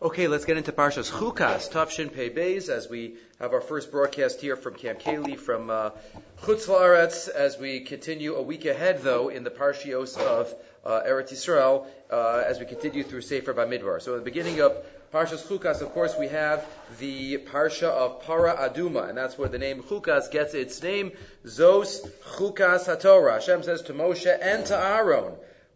Okay, let's get into Parshas Chukas, Tafshin Pei Beis, as we have our first broadcast here from Camp Kaylee, from uh, Chutz La'aretz, as we continue a week ahead, though, in the Parshios of uh, Eretz Yisrael, uh, as we continue through Sefer Bamidbar. So, at the beginning of Parshas Chukas, of course, we have the Parsha of Para Aduma, and that's where the name Chukas gets its name. Zos Chukas HaTorah. Hashem says to Moshe and to Aaron,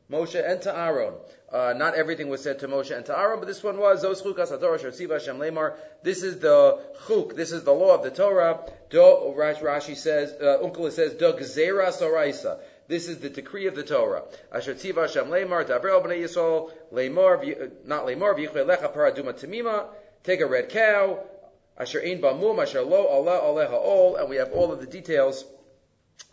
Moshe and to Aaron. Uh, not everything was said to Moshe and to Aaron, but this one was Zos chukas Torah Shetziva Hashem Lemar. This is the chuk. This is the law of the Torah. Do Rashi says, uh, Uncle says, Do Gzera Soraisa. This is the decree of the Torah. Asher tziva Hashem Lemar Davrel Bnei Yisrael Lemar uh, not Lemar V'yichvei Lecha Paraduma Tamima. Take a red cow. Asher Ein Bamum Asher Lo Allah Aleha Ol, and we have all of the details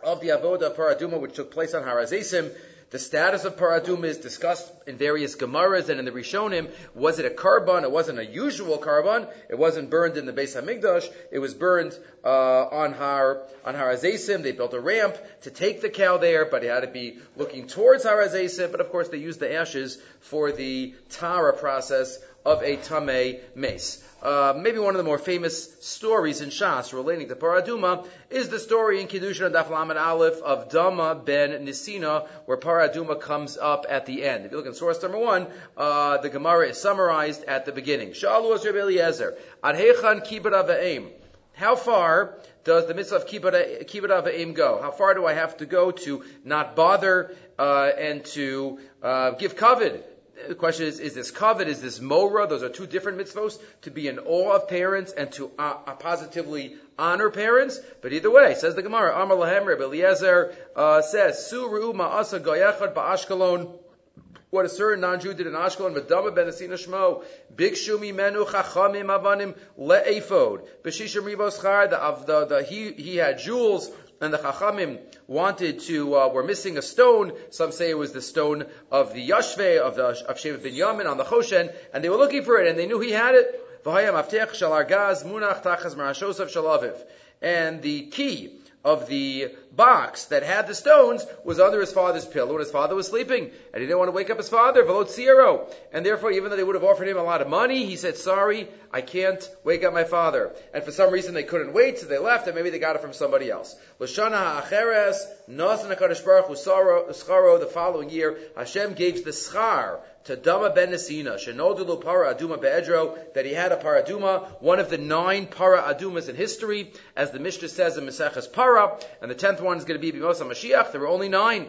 of the avodah paraduma which took place on Harazesim. The status of paradum is discussed in various Gemaras and in the Rishonim. Was it a carbon? It wasn't a usual carbon. It wasn't burned in the Beis Hamikdash. It was burned uh, on Har on Har Azesim. They built a ramp to take the cow there, but it had to be looking towards Har Azesim. But of course, they used the ashes for the Tara process of a Tameh mace. Uh, maybe one of the more famous stories in Shas relating to Paraduma is the story in Kiddushin and Daf Lamed Aleph of Dama ben Nisina, where Paraduma comes up at the end. If you look in source number one, uh, the Gemara is summarized at the beginning. Shalu Rabbi Eliezer, Adhechan Kibbut Ava'im. How far does the mitzvah of kibbut ava'im go? How far do I have to go to not bother uh, and to uh, give covet the question is, is this covet, is this mora? Those are two different mitzvos, to be in awe of parents and to uh, uh, positively honor parents. But either way, says the Gemara, Amar Lahem, Rabbi Eliezer uh, says, Suru ma'asa goyachad ba'ashkelon, what a certain non-Jew did in Ashkelon, Madama ben Asina Shmo, Bikshu mimenu chachamim avanim le'efod, B'shishim rivos char, the, the, the, he, he had jewels and the Chachamim wanted to, uh, were missing a stone. Some say it was the stone of the Yashve, of the, of Shevet bin Yamin on the Choshen, and they were looking for it, and they knew he had it. And the key of the box that had the stones was under his father's pillow and his father was sleeping and he didn't want to wake up his father, Velot And therefore, even though they would have offered him a lot of money, he said, sorry, I can't wake up my father. And for some reason they couldn't wait, so they left and maybe they got it from somebody else. Lashana ha'acheres, Nasan HaKadosh Baruch Hu the following year, Hashem gave the schar to Dama ben Nesina, Shenodulu para aduma be'edro, that he had a para paraduma, one of the nine para adumas in history, as the Mishnah says in Maseches Para, and the tenth one is going to be Bimosa Mashiach. There were only nine.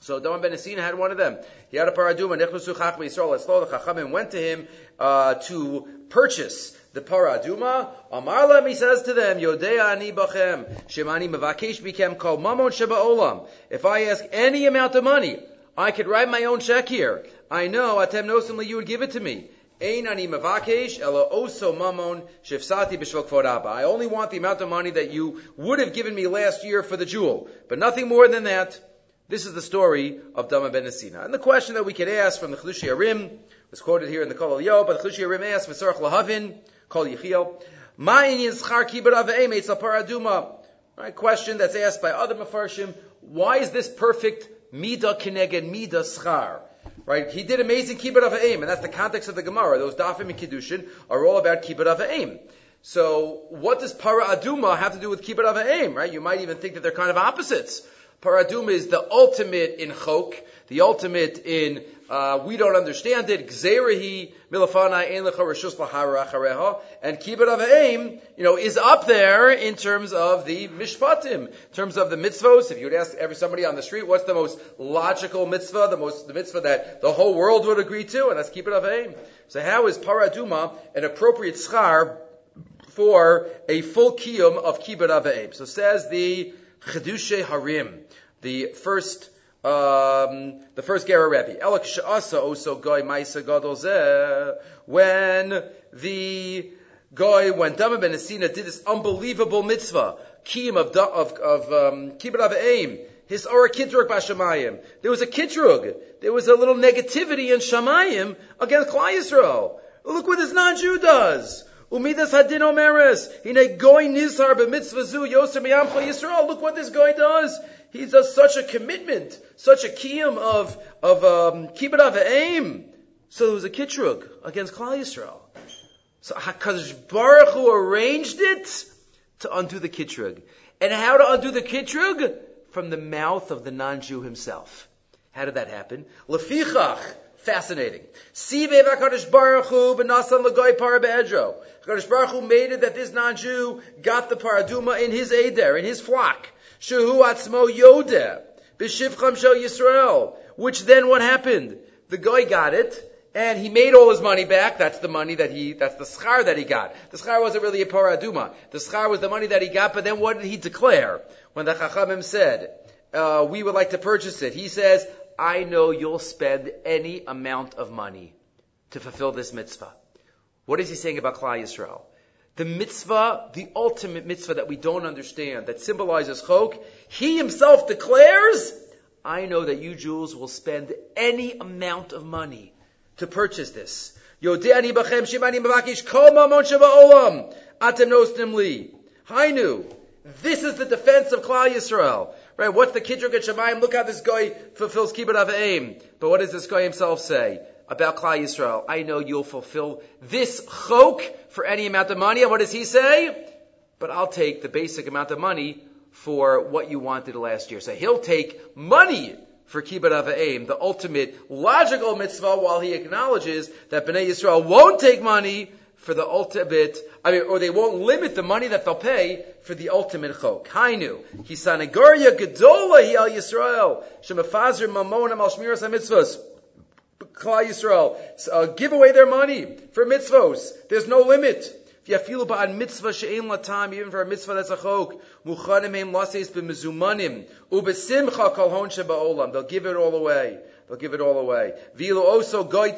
So Dama ben Nesina had one of them. He had a para paraduma. Nechnusu Chachma Yisrael. The Chachamim went to him uh, to purchase the para paraduma. Amarlam, he says to them, Yodea ani bachem, shemani mavakesh bikem kol mamon sheba olam. If I ask any amount of money, I could write my own check here. I know, atem nosimly, you would give it to me. Ein ani mavakesh oso mamon shifsati b'shvok I only want the amount of money that you would have given me last year for the jewel, but nothing more than that. This is the story of Dama ben Nesina. And the question that we could ask from the Chiddushei HaRim was quoted here in the Kol Yo, but the Chiddushei HaRim asked, V'sorach lahavin, Kol Yechiel, Ma'in schar kibbut aveim etzel paraduma. Right, question that's asked by other mafarshim, why is this perfect Mida kineged mida schar. Right? He did amazing kibbut of aim, and that's the context of the Gemara. Those dafim and kiddushin are all about kibbut of aim. So, what does para aduma have to do with kibbut of aim? Right? You might even think that they're kind of opposites. Para aduma is the ultimate in chok, the ultimate in uh, we don't understand it. Gzerahi milafana ein lecha reshus achareha. And kibbut of aim, you know, is up there in terms of the mishpatim, in terms of the mitzvos. If you would ask every somebody on the street, what's the most logical mitzvah, the most the mitzvah that the whole world would agree to, and that's kibbut of aim. So how is paraduma an appropriate schar for a full kiyum of kibbut of aim? So says the Chiddushei HaRim, the first um, the first Gerrer Rebbe. Elak Sha'asa also Goy Maisa Gadol When the Goy, when Dama Ben Asina did this unbelievable mitzvah, Kiyim of, of, of um, Kibbut of Aim, his Ora Kidrug Bashamayim. There was a Kidrug. There was a little negativity in Shamayim against Klal Yisrael. Look what this non-Jew does. Umidas hadin omeres. Hine goy nizar b'mitzvah zu yoser miyam Yisrael. Look what this guy does. He does such a commitment, such a kiyum of, of, um, kibbut aim. So there was a kitrug against Klal Yisrael. So Hakadosh Baruch Hu arranged it to undo the kitrug. And how to undo the kitrug? From the mouth of the non-Jew himself. How did that happen? Lefichach. Fascinating. Baruch Hu l'goy Baruch Hu made it that this non-Jew got the paraduma in his eder, in his flock. Shehu atzmo yodeh. B'shivcham shel Yisrael. Which then what happened? The guy got it, and he made all his money back. That's the money that he, that's the schar that he got. The schar wasn't really a paraduma. The schar was the money that he got, but then what did he declare? When the chachamim said, uh, we would like to purchase it, he says, I know you'll spend any amount of money to fulfill this mitzvah. What is he saying about Klal Yisrael? The mitzvah, the ultimate mitzvah that we don't understand, that symbolizes chok, he himself declares, I know that you Jews will spend any amount of money to purchase this. Yodeani bachem shimani mavakish olam atem li. Hainu. This is the defense of Klal Yisrael. Right? What's the Kidruk at Shemayim? Look how this guy fulfills Kibbutz Aim. But what does this guy himself say about Klal Yisrael? I know you'll fulfill this chok for any amount of money. And what does he say? But I'll take the basic amount of money for what you wanted last year. So he'll take money for Kibbutz Aim, the ultimate logical mitzvah, while he acknowledges that Bnei Yisrael won't take money for the ultimate, I mean, or they won't limit the money that they'll pay for the ultimate chok. Hainu, kisanagoria gedola hi al Yisrael, shemafazer mamona mal shmiras mitzvahs. Klal Yisrael, uh, give away their money for mitzvos. There's no limit. Yafilu ba'an mitzvah she'en latam, even for a mitzvah that's a chok. Muchanim em lases b'mezumanim. Ubesimcha kol hon sheba'olam. They'll give it all away. They'll give it all away. Vilu oso goy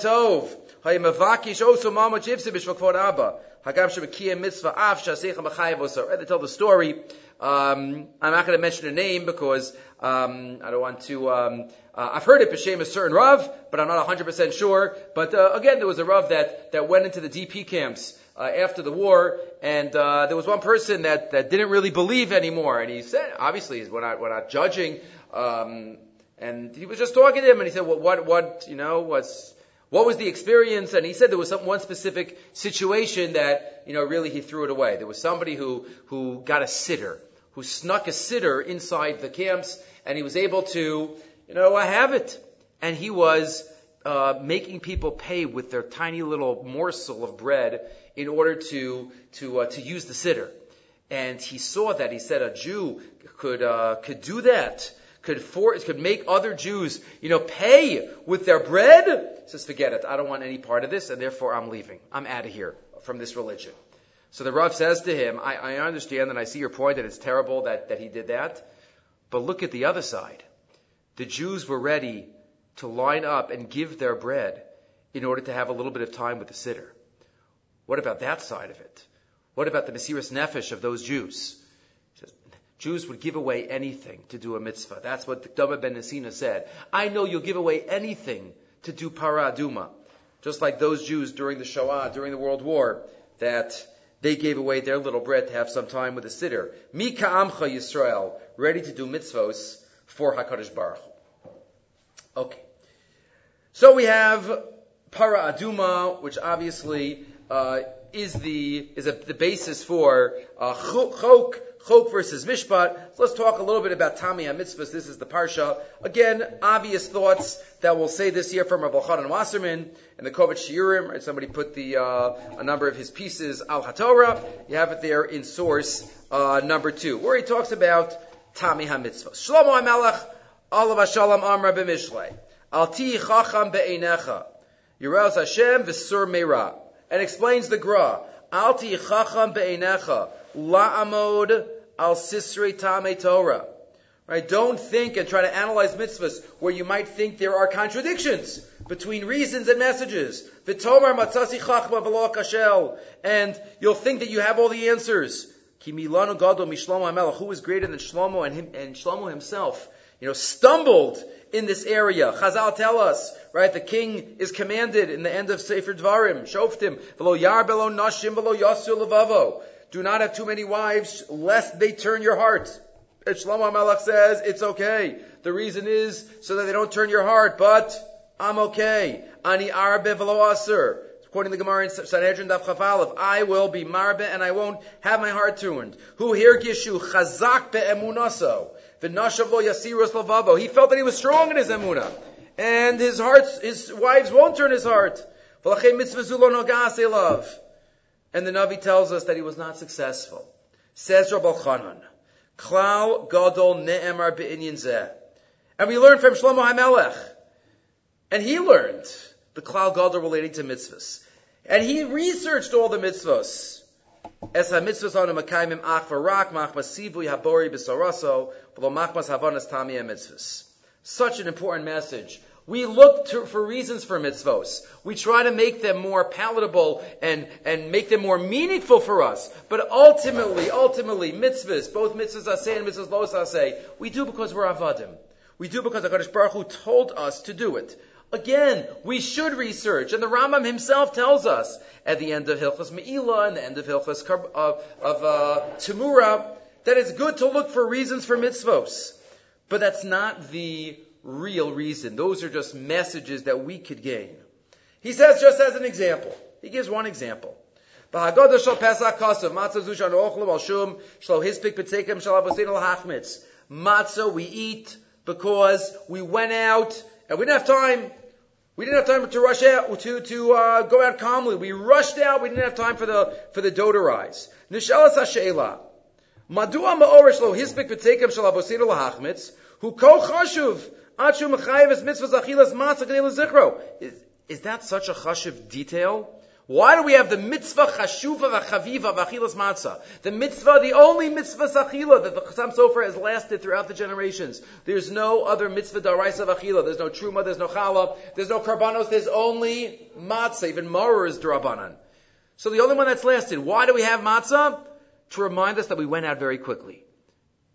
They tell the story. Um, I'm not going to mention a name because um, I don't want to. Um, uh, I've heard it b'shem a certain Rav, but I'm not 100% sure. But uh, again, there was a Rav that, that went into the DP camps uh, after the war, and uh, there was one person that, that didn't really believe anymore. And he said, obviously, we're not, we're not judging. Um, and he was just talking to him, and he said, well, what, what, you know, what's, what was the experience? And he said there was some one specific situation that, you know, really he threw it away. There was somebody who, who got a siddur, who snuck a siddur inside the camps, and he was able to, you know, have it. And he was uh, making people pay with their tiny little morsel of bread in order to to uh, to use the siddur. And he saw that. He said a Jew could uh, could do that. Could for, it could make other Jews, you know, pay with their bread. Says, forget it. I don't want any part of this, and therefore I'm leaving. I'm out of here from this religion. So the Rav says to him, I, I understand and I see your point that it's terrible that, that he did that, but look at the other side. The Jews were ready to line up and give their bread in order to have a little bit of time with the siddur. What about that side of it? What about the Mesiris Nefesh of those Jews? Jews would give away anything to do a mitzvah. That's what Dama ben Nasina said. I know you'll give away anything to do paraduma. Just like those Jews during the Shoah, during the World War, that they gave away their little bread to have some time with a siddur. Mika Amcha Yisrael, ready to do mitzvos for HaKadosh Baruch. Okay. So we have para aduma, which obviously uh, is the is a, the basis for uh, chok chok versus mishpat. So let's talk a little bit about Tami mitzvahs. This is the parsha. Again, obvious thoughts that we'll say this year from Rabbi Chanan Wasserman and the Kovetz Shiurim. Right? Somebody put the uh, a number of his pieces al Hatorah. You have it there in source uh, number two, where he talks about Tami HaMitzvah. Shlomo HaMelech, Alav Shalom Amra b'Mishlei. Al ti chacham be'einecha. Yiraz Hashem v'sur meira and explains the Gra. Alti chacham be'enecha la'amod al sisri tame Torah. Right? Don't think and try to analyze mitzvahs where you might think there are contradictions between reasons and messages. V'tomar matzasi chachma v'lo kashel. And you'll think that you have all the answers. Ki milanu gadol mishlomo HaMelech. Who is greater than Shlomo and him, and Shlomo himself? You know, stumbled in this area. Chazal tell us, right? The king is commanded in the end of Sefer Dvarim, Shoftim, v'lo yar belo nashim v'lo yasu levavo. Do not have too many wives, lest they turn your heart. And Shlomo Melech says, it's okay. The reason is so that they don't turn your heart, but I'm okay. Ani arbe velo asur. According to the Gemara in Sanhedrin Daf Chafalev, I will be marbe and I won't have my heart turned. Who here gishu chazak be'emunaso. V'nashav lo yasirus lavavo. He felt that he was strong in his emuna. And his heart, his wives won't turn his heart. And the Navi tells us that he was not successful. Says Rabbi Chanan, Klau gadol ne'emar be'inyin zeh. And we learn from Shlomo HaMelech. And he learned the Klal Gadol relating to mitzvahs. And he researched all the mitzvahs. Es ha-mitzvahs anu makaimim ach v'rak mach masivu habori b'saraso v'lo machmas havanas tami mitzvahs. Such an important message. We look to, for reasons for mitzvahs. We try to make them more palatable and, and make them more meaningful for us. But ultimately, ultimately, mitzvahs, both mitzvahs aseh and mitzvahs los aseh, we do because we're avadim. We do because HaKadosh Baruch Hu told us to do it. Again, we should research, and the Rambam himself tells us at the end of Hilchas Me'ilah and the end of Hilchas of, of uh, Tamura that it's good to look for reasons for mitzvos. But that's not the real reason. Those are just messages that we could gain. He says, just as an example, he gives one example. Matzah we eat because we went out and we didn't have time. We didn't have time to rush out to to uh, go out calmly. We rushed out. We didn't have time for the for the dough to rise. Nishalas hasheila. Madua ma'orish lo hisbik v'tekem shel avosinu lahachmitz hu kol chashuv achu mechayev es mitzvah zachilas matzah lezichro. Is that such a chashuv detail? Why do we have the mitzvah chashuva v'chaviva v'achilas matzah? The mitzvah, the only mitzvah sachila that the Chassam Sofer has lasted throughout the generations. There's no other mitzvah daraisa v'achila. There's no truma, there's no chala, there's no karbanos, there's only matzah. Even maror is drabanan. So the only one that's lasted. Why do we have matzah? To remind us that we went out very quickly.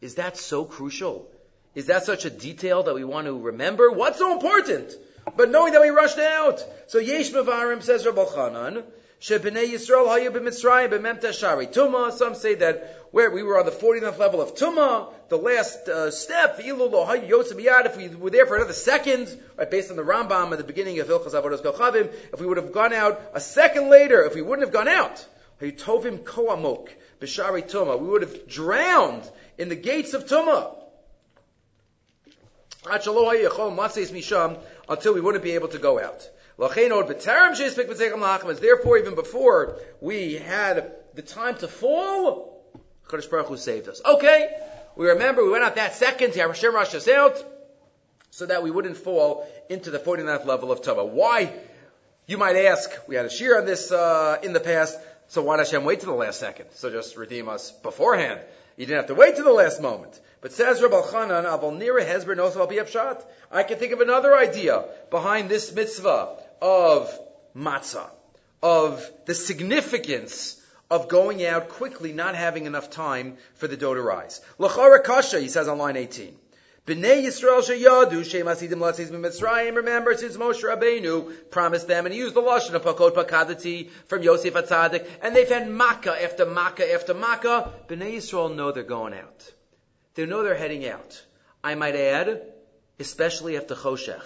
Is that so crucial? Is that such a detail that we want to remember? What's so important? But knowing that we rushed out. So Yesh Mevarim says Rabbi Chanan, Shebnei Yisrael hayu b'Mitzrayim b'mem shari Tuma. Some say that where we were on the 49th level of Tuma, the last uh, step, if we were there for another second, right, based on the Rambam at the beginning of Hilchas Avodos Kochavim, if we would have gone out a second later, if we wouldn't have gone out, Hayutovim Koamok, B'Shari Tuma, we would have drowned in the gates of Tuma until we wouldn't be able to go out. Therefore, even before we had the time to fall, Kadosh Baruch Hu saved us. Okay, we remember we went out that second, Hashem rushed us out, so that we wouldn't fall into the 49th level of Tava. Why? You might ask, we had a shear on this uh, in the past, so why did Hashem wait to the last second? So just redeem us beforehand. You didn't have to wait to the last moment. But says Rabbi Chanan, Aval Nira Hezber Nosal. I can think of another idea behind this mitzvah of matzah, of the significance of going out quickly, not having enough time for the dough to rise. Lachara Kasha, he says on line 18. Bnei Yisrael sheyadu shem asidim latzis Mitzrayim. Remember, since Moshe Rabbeinu promised them, and he used the lashon of pakod pakadati from Yosef Atzadik, and they've had makkah after makkah after makkah. Bnei Yisrael know they're going out. They know they're heading out. I might add, especially after Choshech,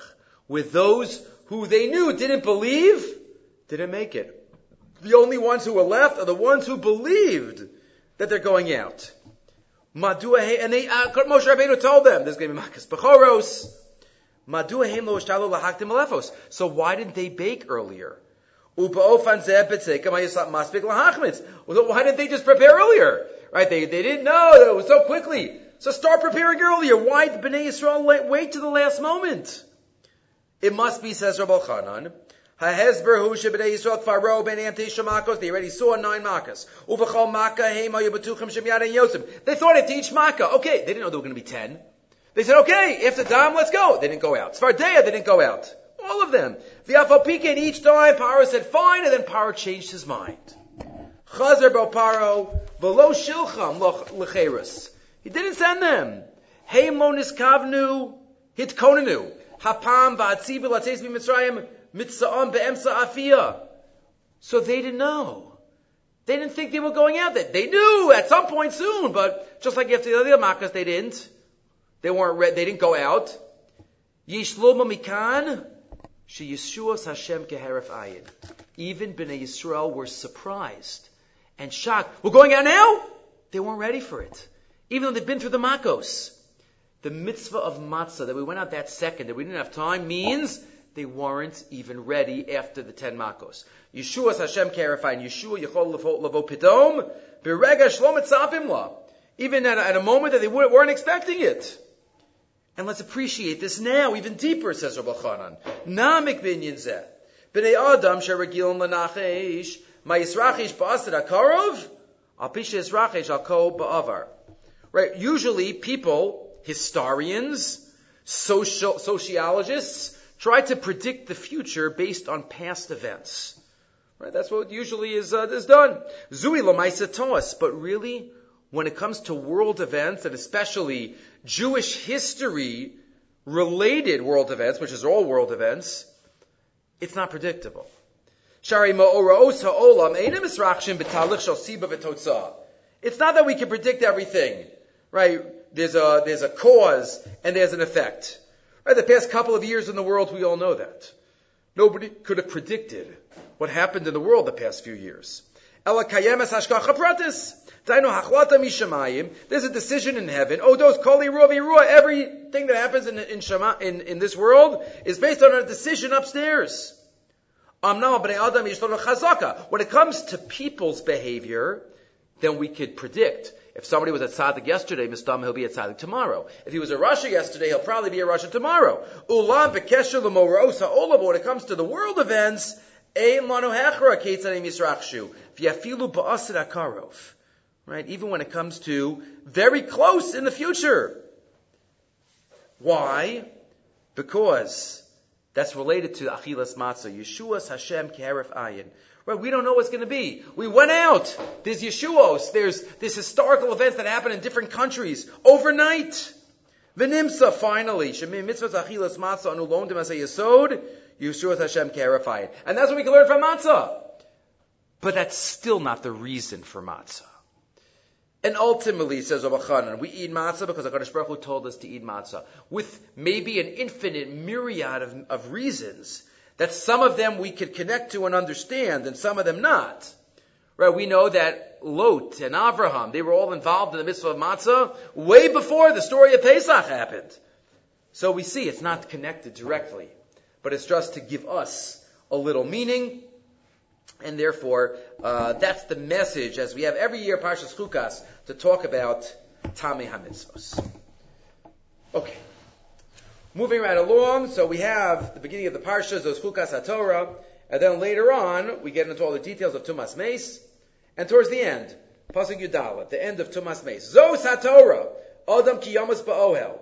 with those who they knew didn't believe, didn't make it. The only ones who were left are the ones who believed that they're going out. And they uh, Moshe Rabbeinu told them there's going to be makas bechoros. So why didn't they bake earlier? Why didn't they just prepare earlier? Right? They they didn't know that it was so quickly. So start preparing earlier. Why did Bnei Yisrael wait to the last moment? It must be, says Rabbi Chanan, Hahezber hu Yisrael ben amtei shamakos. They already saw nine makas. Maka heim ayu betuchim shemyad and Yosef. They thought after each makkah, okay, they didn't know there were going to be ten. They said, okay, after Dam, let's go. They didn't go out. Svardeya, they didn't go out. All of them. V'afapika, and each time Paro said fine, and then Paro changed his mind. Chazer bo Paro, shilcham. He didn't send them. Heim lo niskavnu hitkonenu. Hapam va'atzivu latzeis b'mitzrayim mitza'am be'emsa. So they didn't know. They didn't think they were going out. They knew at some point soon, but just like after the other makas, they didn't. They weren't ready. They didn't go out. Mikan She Yeshuas Hashem keheref ayin. Even Bnei Yisrael were surprised and shocked. We're going out now? They weren't ready for it. Even though they've been through the Makos. The mitzvah of matzah, that we went out that second, that we didn't have time, means they weren't even ready after the ten Makos. Yeshuas Hashem ayin. Yeshua Yechol Lavo Pidom. Berega Shlom. Even at a, at a moment that they weren't expecting it. And let's appreciate this now, even deeper, says Rabbi Chanan. Namik binyan zeh. B'nei Adam sheragilon lanachish, ma yisrachish ba'asad akarov, al pisha yisrachish al ko ba'avar. Right, usually people, historians, social, sociologists, try to predict the future based on past events. Right, that's what usually is, uh, is done. Zui lamaisa toas, but really, when it comes to world events, and especially Jewish history related world events, which is all world events, it's not predictable. It's not that we can predict everything, right? There's a, there's a cause and there's an effect. Right? The past couple of years in the world, we all know that. Nobody could have predicted what happened in the world the past few years. There's a decision in heaven. Oh, those koli ruah Everything that happens in in, Shema, in in this world is based on a decision upstairs. When it comes to people's behavior, then we could predict. If somebody was at Tzaddik yesterday, Mistam, he'll be at Tzaddik tomorrow. If he was a Russia yesterday, he'll probably be a Russia tomorrow. Ulam But when it comes to the world events, Ein Lanu Hechra Keitzanim Yisrachshu. V'yafilu Ba'asir Akarov right? Even when it comes to very close in the future. Why? Because that's related to Achilas Matzah. Yeshua's Hashem Keref Ayin. Right? We don't know what's going to be. We went out. There's Yeshuos. There's this historical events that happen in different countries overnight. Venimsa, finally. Shemim mitzvah achilas matzah anu lomdim as a yesod. Yeshua's Hashem Ayin. And that's what we can learn from matzah. But that's still not the reason for matzah. And ultimately, says Rabbi Chanan, we eat matzah because HaKadosh Baruch Hu told us to eat matzah. With maybe an infinite myriad of, of reasons that some of them we could connect to and understand and some of them not. Right? We know that Lot and Avraham, they were all involved in the mitzvah of matzah way before the story of Pesach happened. So we see it's not connected directly, but it's just to give us a little meaning and therefore, uh, that's the message as we have every year Parshas Chukas to talk about Tamei HaMitzvos. Okay. Moving right along, so we have the beginning of the Parshas, those Chukas HaTorah, and then later on, we get into all the details of Tumas Meis, and towards the end, Pasuk Yudala, the end of Tumas Meis. Zos HaTorah, Adam Ki Yamas Ba'ohel.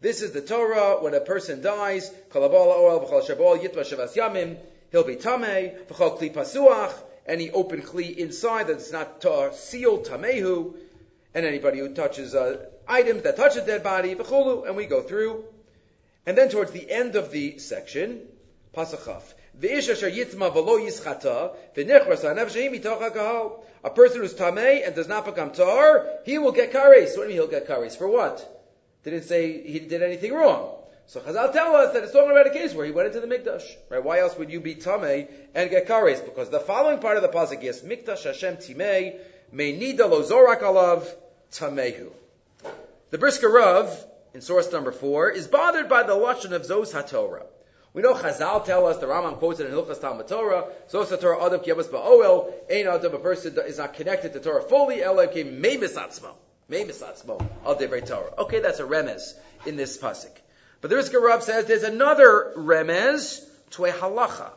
This is the Torah when a person dies, Kalabal Oel B'chal Shabal Yitva Shavas Yamim, he'll be tamei v'chol kli pasuach, any open kli inside that's not uh, sealed tamehu, and anybody who touches uh, items that touch a dead body v'cholu, and we go through, and then towards the end of the section, pasachaf. A person who's tamei and does not become tar, he will get kares. What do you mean he'll get kares? For what? Didn't say he did anything wrong. So Chazal tell us that it's talking about a case where he went into the Mikdash. Right? Why else would you be Tameh and get Kares? Because the following part of the Pasuk is, Mikdash Hashem Timei, Meinida Lo Zorak Alav Tamehu. The Brisker Rav, in source number four, is bothered by the Lashon of Zos HaTorah. We know Chazal tell us, the Rambam quotes it in Hilchas Talmud Torah, Zos HaTorah Adam Kiyamas Ba'oel, Ein Adam, a person is not connected to Torah fully, Elohim Meimis Atzmo. Meimis Atzmo, Al Devrei Torah. Okay, that's a remez in this Pasuk. But the Brisker Rav says there's another remez to a halacha,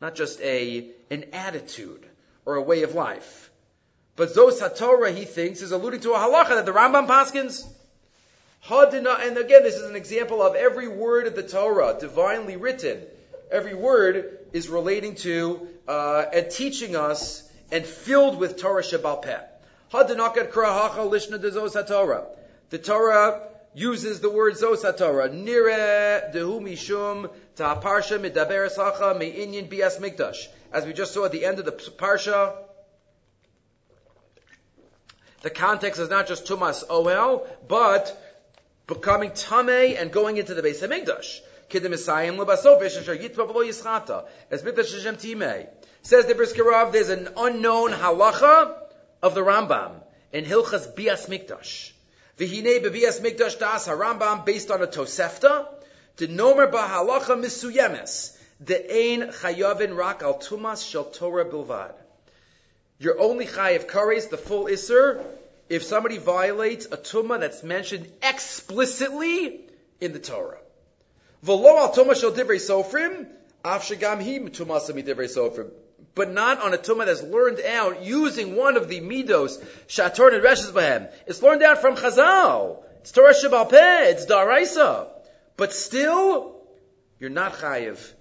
not just a an attitude or a way of life. But Zos HaTorah, he thinks, is alluding to a halacha that the Rambam paskins. And again, this is an example of every word of the Torah, divinely written. Every word is relating to uh, and teaching us and filled with Torah Shabbal Peh. The Torah uses the word Zos Torah. Nire dehu mishum ta parsha midaber sacha me'inyin bias mikdash. As we just saw at the end of the parsha, the context is not just tumas ohel, but becoming tame and going into the base of mikdash. Kidim Lebasov Asher Yitva V'lo Yischata. As Mikdash Hashem Timei. Says the Brisker Rav, there's an unknown halacha of the Rambam in Hilchas Bias Mikdash. V'hinei bebias Mikdash das HaRambam based on a Tosefta. The nomer bahalacha misuyemes. The ein chayavin rak al tumas shel Torah bilvad. You're only chayav kares, the full iser, if somebody violates a tumah that's mentioned explicitly in the Torah. V'lo al tumah shel divrei sofrim, af shegam him tumasa sofrim. But not on a tumah that's learned out using one of the midos, shator and reshes bahem. It's learned out from Chazal. It's Torah Shabbat Peh, it's Daraisa. But still, you're not chayiv.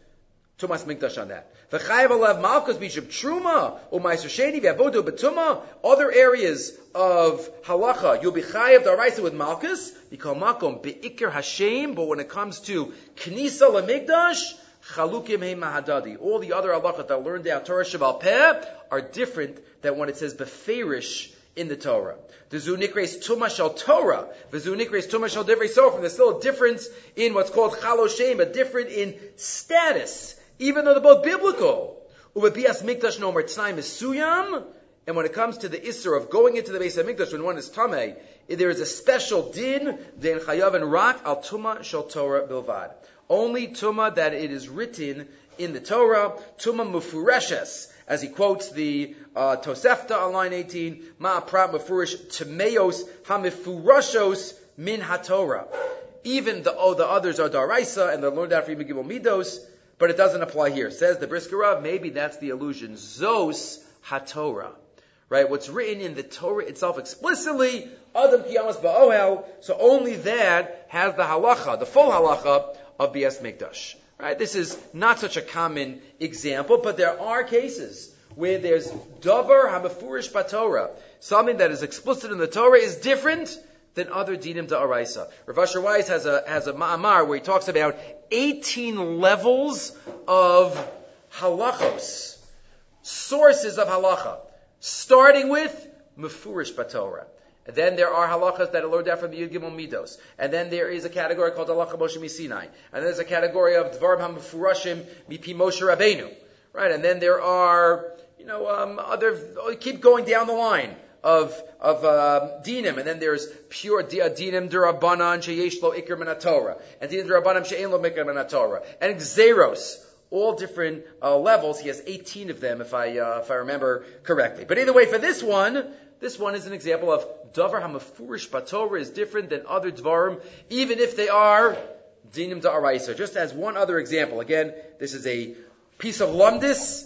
Tumas mikdash on that. V'chayiv alev malchus bishub truma u'maiser sheni v'avodu betuma. Other areas of halacha, you'll be chayiv daraisa with malchus. Call makom beikir hashem. But when it comes to knisa lemikdash, chalukim hey mahadadi. All the other halachas that learned out Torah Shabbat Peh are different than when it says beferish in the Torah. The zunikres tuma shal Torah, the zunikres tuma shal divrei sofrim. There's still a difference in what's called chaloshem, a different in status, even though they're both biblical. Ubebias mikdash no tznaim is suyam, and when it comes to the isser of going into the base of mikdash when one is tamei, there is a special din, den chayav and rak al tuma shal Torah bilvad. Only tuma that it is written in the Torah, tuma mufureshes, as he quotes the uh, Tosefta on line 18, Ma'aprat Mefurish Temeos Hamifurashos Min HaTorah. Even the, oh, the others are Daraisa and they're learned from Gimel Midos, but it doesn't apply here. Says the Brisker maybe that's the illusion. Zos HaTorah. Right? What's written in the Torah itself explicitly, Adam Kiyamas Ba'ohel, so only that has the halacha, the full halacha of Bias Mikdash. Right? This is not such a common example, but there are cases where there's davar hamafurish batorah, something that is explicit in the Torah is different than other dinim da'araisa. Rav Asher Weiss has a has a ma'amar where he talks about 18 levels of halachos, sources of halacha, starting with mafurish batorah. Then there are halachas that are learned out from the Yud Gimel Midos. And then there is a category called halacha Moshe Misinai. And then there's a category of Dvarim HaMefurashim Mipi Moshe Rabbeinu. Right? And then there are, you know, um, other, keep going down the line of, of, uh, dinim. And then there's pure dinim durabanan sheyesh lo ikr. And dinim durabanan she'en lo ikr Torah. And xeros all different uh, levels. He has 18 of them, if I uh, if I remember correctly. But either way, for this one, this one is an example of davar hamafurish batorah is different than other dvarim, even if they are dinim da'araisa. Just as one other example, again, this is a piece of lumdis.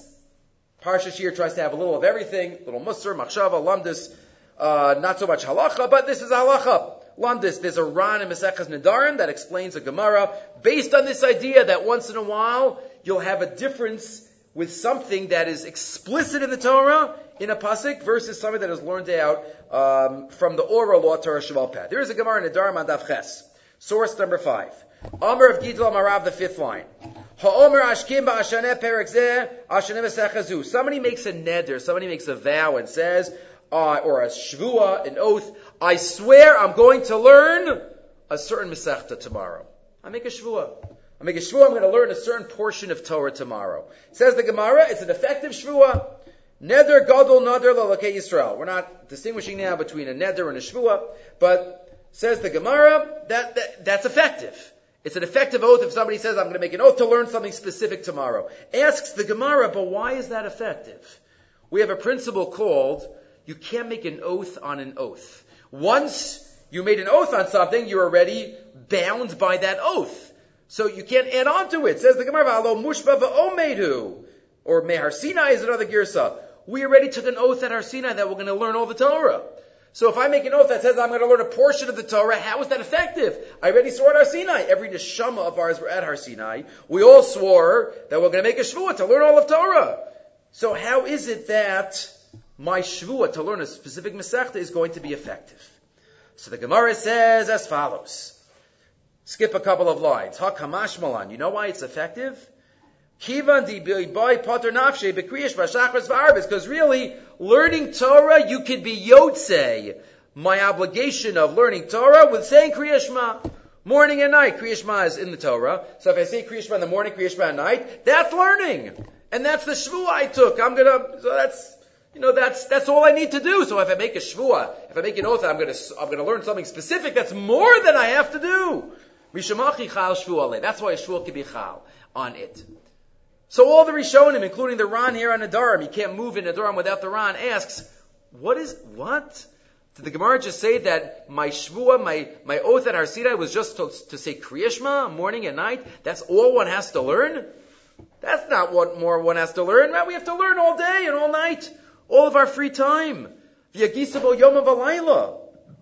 Parsha Shir tries to have a little of everything, little musar, machshava, lumdis, uh, not so much halacha, but this is halacha. Lumdis, there's a Ran in Mesechas Nedarim that explains a Gemara based on this idea that once in a while you'll have a difference with something that is explicit in the Torah in a pasuk versus something that is learned out um, from the oral law Torah Shabbal Peh. There is a Gemara in the Dharma Daf Ches, source number five. Omer of Gidl Marav, the fifth line. Somebody makes a neder, somebody makes a vow and says, uh, or a shvua, an oath, I swear I'm going to learn a certain mesechta tomorrow. I make a shvua. I make a shvua, I'm going to learn a certain portion of Torah tomorrow. Says the Gemara, it's an effective shvua. Neder gadol nader lalakei Yisrael. We're not distinguishing now between a neder and a shvua, but says the Gemara that, that that's effective. It's an effective oath if somebody says, I'm going to make an oath to learn something specific tomorrow. Asks the Gemara, but why is that effective? We have a principle called, you can't make an oath on an oath. Once you made an oath on something, you're already bound by that oath. So you can't add on to it. Says the Gemara, Alo mushba va'omedu. Or Mehar Sinai is another girsa. We already took an oath at Har Sinai that we're going to learn all the Torah. So if I make an oath that says I'm going to learn a portion of the Torah, how is that effective? I already swore at Har Sinai. Every neshama of ours were at Har Sinai. We all swore that we're going to make a shvuah to learn all of Torah. So how is it that my shvuah to learn a specific mesechta is going to be effective? So the Gemara says as follows. Skip a couple of lines. Hakamash malan. You know why it's effective? Because really, learning Torah, you could be yotze. My obligation of learning Torah with saying kriyashma. Morning and night, Kriya is in the Torah. So if I say Kriya in the morning, Kriya at night, that's learning. And that's the Shvuah I took. I'm gonna, so that's, you know, that's, that's all I need to do. So if I make a Shvuah, if I make an oath, I'm gonna, I'm gonna learn something specific, that's more than I have to do. That's why a Shvuah can be chal on it. So all the Rishonim, including the Ran here on Adarim, he can't move in Adarim without the Ran, asks, what is, what? Did the Gemara just say that my shvua, my, my oath at Har Sinai was just to, to say Kriyashma morning and night? That's all one has to learn? That's not what more one has to learn. Man, we have to learn all day and all night, all of our free time. V'yagisabo yom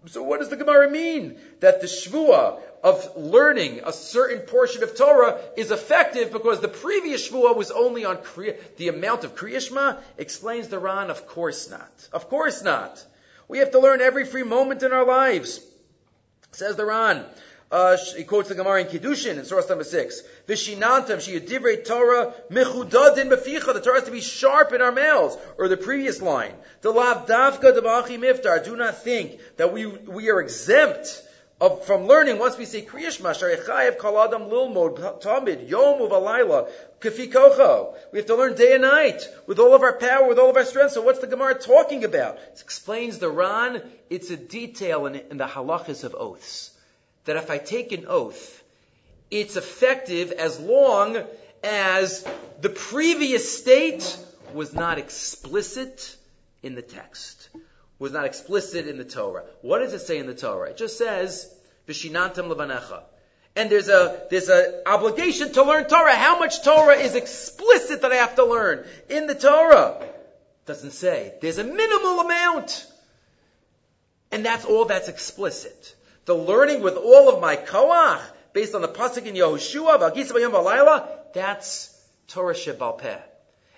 So what does the Gemara mean? That the shvua of learning a certain portion of Torah is effective because the previous shvua was only on Kriya, the amount of Kriyashma? Explains the Ran, of course not. Of course not. We have to learn every free moment in our lives. Says the Ran. Uh, he quotes the Gemara in Kiddushin in source number six. Vishinantam sheyadivrei Torah mechudadin beficha. The Torah has to be sharp in our mouths. Or the previous line. The lav davka miftar. Do not think that we, we are exempt of, from learning once we say Kriyashma, Sharichayev Kaladam Lilmod, Tamid, Yom Uvalayla, Kafi Kocho. We have to learn day and night with all of our power, with all of our strength. So what's the Gemara talking about? It explains the Ran. It's a detail in, in the halachas of oaths. That if I take an oath, it's effective as long as the previous state was not explicit in the text was not explicit in the Torah. What does it say in the Torah? It just says, Vishinantam levanecha. And there's a, there's a obligation to learn Torah. How much Torah is explicit that I have to learn in the Torah? Doesn't say. There's a minimal amount. And that's all that's explicit. The learning with all of my koach, based on the pasuk in Yehoshua, that's Torah Shebal Peh.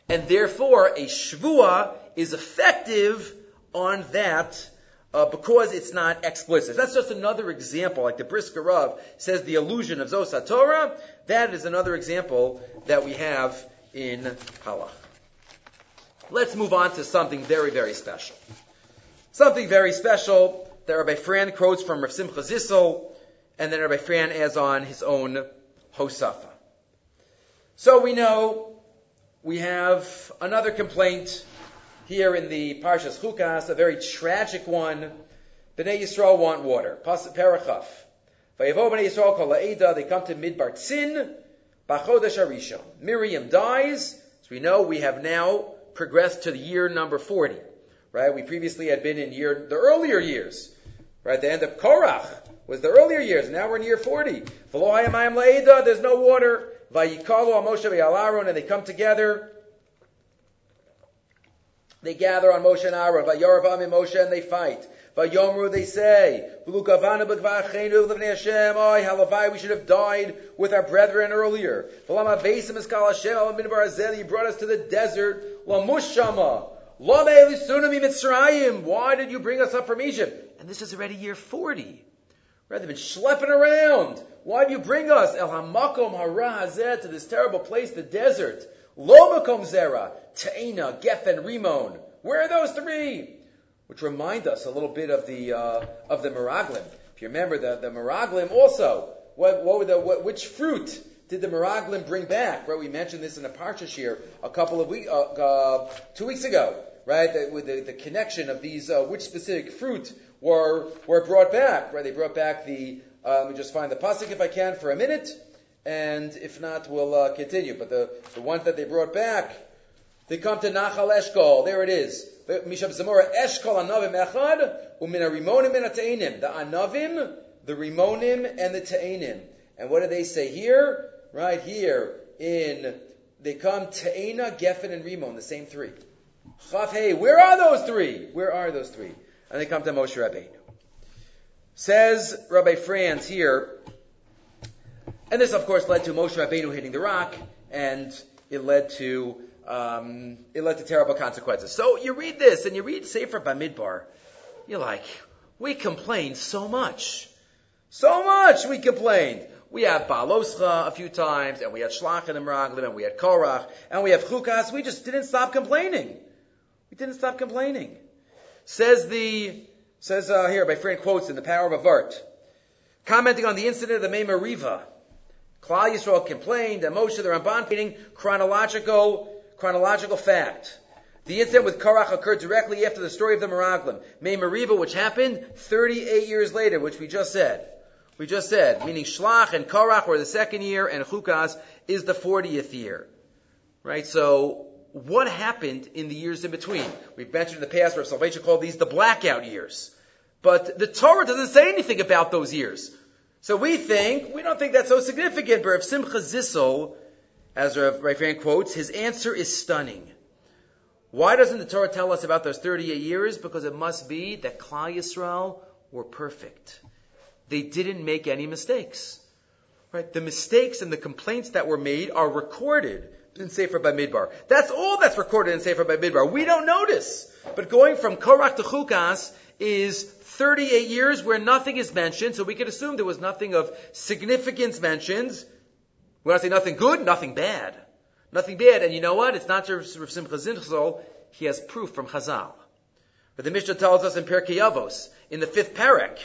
And therefore, a shvua is effective on that uh, because it's not explicit. That's just another example, like the Brisker says the illusion of Zosa Torah. That is another example that we have in Halach. Let's move on to something very, very special. Something very special that Rabbi Frand quotes from Rav Simcha Zissel, and then Rabbi Frand adds on his own Hosafa. So we know we have another complaint here in the Parshas Chukas, a very tragic one. Bnei Yisrael want water. Parachaf. Vayavo Bnei Yisrael kol la'eda, they come to Midbar Tzin, Bachodesh Arishon. Miriam dies, as we know, we have now progressed to the year number 40. Right? We previously had been in year, the earlier years. Right? The end of Korach was the earlier years. Now we're in year 40. V'lo hayamayim la'eda, there's no water. Vayikalu Moshe ve'alaron, and they come together. They gather on Moshe and Aaron. Vayaravam and Moshe and they fight. Vayomru they say, V'lukavana b'gvachenu l'vnei Hashem, oh, Oy, halavai, we should have died with our brethren earlier. V'lama besim eskal Hashem, al min barazeli, you brought us to the desert, lamushama, lama elisunami mitzrayim, why did you bring us up from Egypt? And this is already year 40. Right, they've been schlepping around. Why do you bring us, el hamakom hara hazeh, to this terrible place, the desert? Lo makom zera, Ta'ina, Geffen, Rimon. Where are those three? Which remind us a little bit of the uh, of the Meraglim. If you remember the the Meraglim also, what, what were the what, which fruit did the Meraglim bring back? Right, we mentioned this in a parsha here a couple of uh, uh, two weeks ago. Right, the, with the, the connection of these, uh, which specific fruit were were brought back. Right, they brought back the. Uh, let me just find the pasuk if I can for a minute, and if not, we'll uh, continue. But the the ones that they brought back they come to Nachal Eshkol. There it is. Mishab Zamora Eshkol Anavim Echad Umina Rimonim and. The Anavim, the Rimonim, and the Ta'anim. And what do they say here? Right here in they come Ta'ena, Geffen, and Rimon, the same three. Chaf Hey, where are those three? Where are those three? And they come to Moshe Rabbeinu. Says Rabbi Frand here, and this of course led to Moshe Rabbeinu hitting the rock, and it led to um, it led to terrible consequences. So you read this and you read Sefer Bamidbar, you're like, we complained so much. So much we complained. We had Baloscha a few times, and we had Shlach and Raglim, and we had Korach, and we have Chukas. We just didn't stop complaining. We didn't stop complaining. Says the, says uh, here, by friend quotes in The Power of Avart, Commenting on the incident of the Mei Riva, Klal Yisrael complained that Moshe the Ramban meaning chronological chronological fact. The incident with Korach occurred directly after the story of the Meraglim, Mei Meriva, which happened 38 years later, which we just said. We just said, meaning Shlach and Korach were the second year, and Chukas is the 40th year. Right? So, what happened in the years in between? We've mentioned in the past where salvation called these the blackout years. But the Torah doesn't say anything about those years. So we think, we don't think that's so significant, but Rav Simcha Zissel, as Rav Raifan quotes, his answer is stunning. Why doesn't the Torah tell us about those 38 years? Because it must be that Klal Yisrael were perfect. They didn't make any mistakes. Right? The mistakes and the complaints that were made are recorded in Sefer Bamidbar. That's all that's recorded in Sefer Bamidbar. We don't notice. But going from Korach to Chukas is 38 years where nothing is mentioned, so we could assume there was nothing of significance mentioned. When I say nothing good, nothing bad. Nothing bad. And you know what? It's not just Rav Simcha Zissel. He has proof from Chazal. But the Mishnah tells us in Pirkei Avos, in the fifth parak,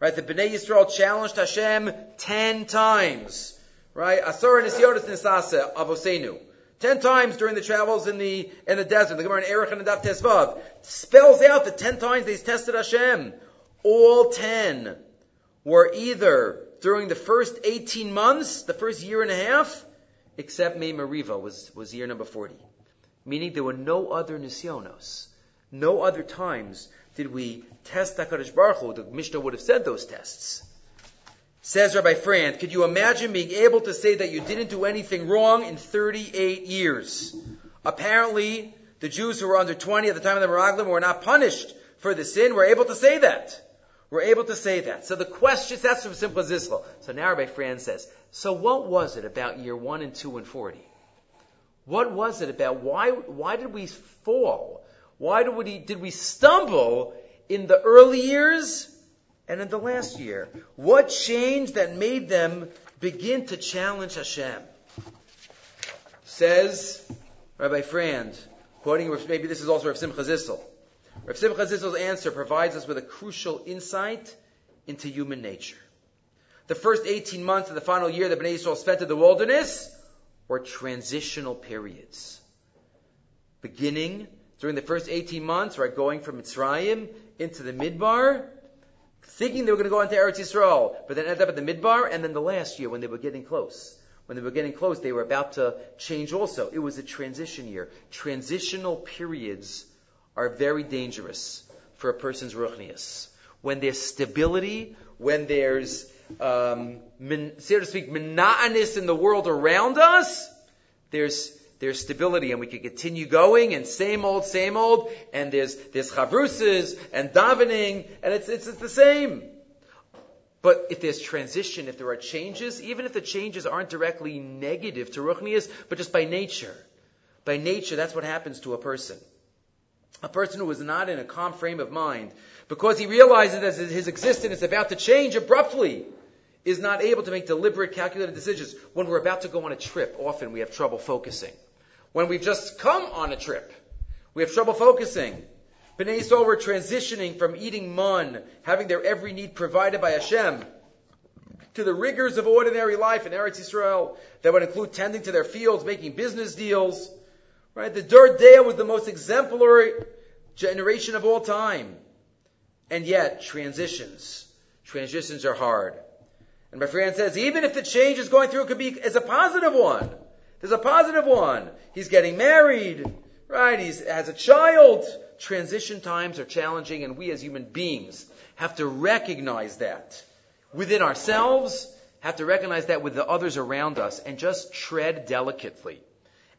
right, the Bnei Yisrael challenged Hashem ten times. Right? Asar Nisyotis Nisase Avosenu. Ten times during the travels in the in the desert. The Gemara in Erchin Daf Tesvav spells out the ten times they tested Hashem. All ten were either during the first 18 months, the first year and a half, except Mei Mariva was, was year number 40. Meaning there were no other nisyonos. No other times did we test HaKadosh Baruch Hu. The Mishnah would have said those tests. Says Rabbi Frand, could you imagine being able to say that you didn't do anything wrong in 38 years? Apparently, the Jews who were under 20 at the time of the Meraglim were not punished for the sin. We're able to say that. We're able to say that. So the question, is that's from Simcha Zissel. So now Rabbi Frand says, so what was it about year 1 and 2 and 40? What was it about? Why, why did we fall? Why did we, did we stumble in the early years and in the last year? What changed that made them begin to challenge Hashem? Says Rabbi Frand, quoting, maybe this is also Rav Simcha Zissel. Rav Simcha Zissel's answer provides us with a crucial insight into human nature. The first 18 months of the final year that Bnei Yisrael spent in the wilderness were transitional periods. Beginning during the first 18 months, right, going from Mitzrayim into the Midbar, thinking they were going to go into Eretz Yisrael, but then ended up at the Midbar, and then the last year when they were getting close. When they were getting close, they were about to change also. It was a transition year. Transitional periods are very dangerous for a person's ruchnias. When there's stability, when there's, um, so to speak, monotonous in the world around us, there's there's stability and we can continue going and same old, same old, and there's, there's chavrusas and davening, and it's, it's, it's the same. But if there's transition, if there are changes, even if the changes aren't directly negative to Ruchnias, but just by nature, by nature, that's what happens to a person. A person who is not in a calm frame of mind, because he realizes that his existence is about to change abruptly, is not able to make deliberate, calculated decisions. When we're about to go on a trip, often we have trouble focusing. When we've just come on a trip, we have trouble focusing. Bnei Yisrael were transitioning from eating mun, having their every need provided by Hashem, to the rigors of ordinary life in Eretz Yisrael that would include tending to their fields, making business deals. Right? The Dur Deah was the most exemplary generation of all time. And yet, transitions. Transitions are hard. And my friend says, even if the change is going through, it could be as a positive one. There's a positive one. He's getting married, right? He has a child. Transition times are challenging, and we as human beings have to recognize that within ourselves, have to recognize that with the others around us, and just tread delicately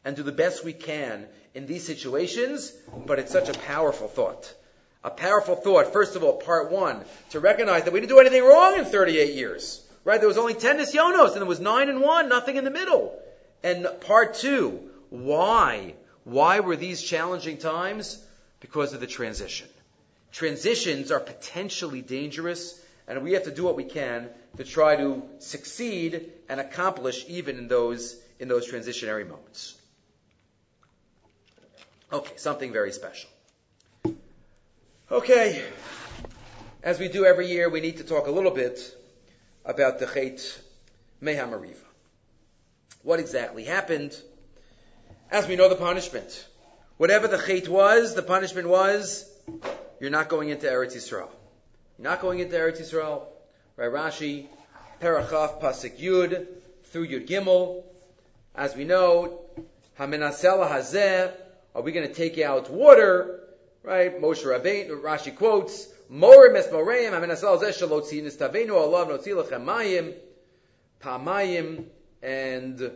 and do the best we can in these situations. But it's such a powerful thought. A powerful thought, first of all, part one, to recognize that we didn't do anything wrong in 38 years. Right? There was only 10 nisyonos, and there was 9 and 1, nothing in the middle. And part two, why? Why were these challenging times? Because of the transition. Transitions are potentially dangerous, and we have to do what we can to try to succeed and accomplish even in those, in those transitionary moments. Okay, something very special. Okay, as we do every year, we need to talk a little bit about the Chet Mehamariva. What exactly happened? As we know the punishment. Whatever the Chet was, the punishment was, you're not going into Eretz Yisrael. You're not going into Eretz Yisrael. Right, Rashi, Parachaf, Pasik Yud, through Yud Gimel. As we know, Hamenasela Hazeh, are we going to take out water? Right, Moshe Rabbein, Rashi quotes, Morim es moreim, Hamenasela Hazeh shalot tzinis tavenu, Allah notzi lechem mayim, pamayim, and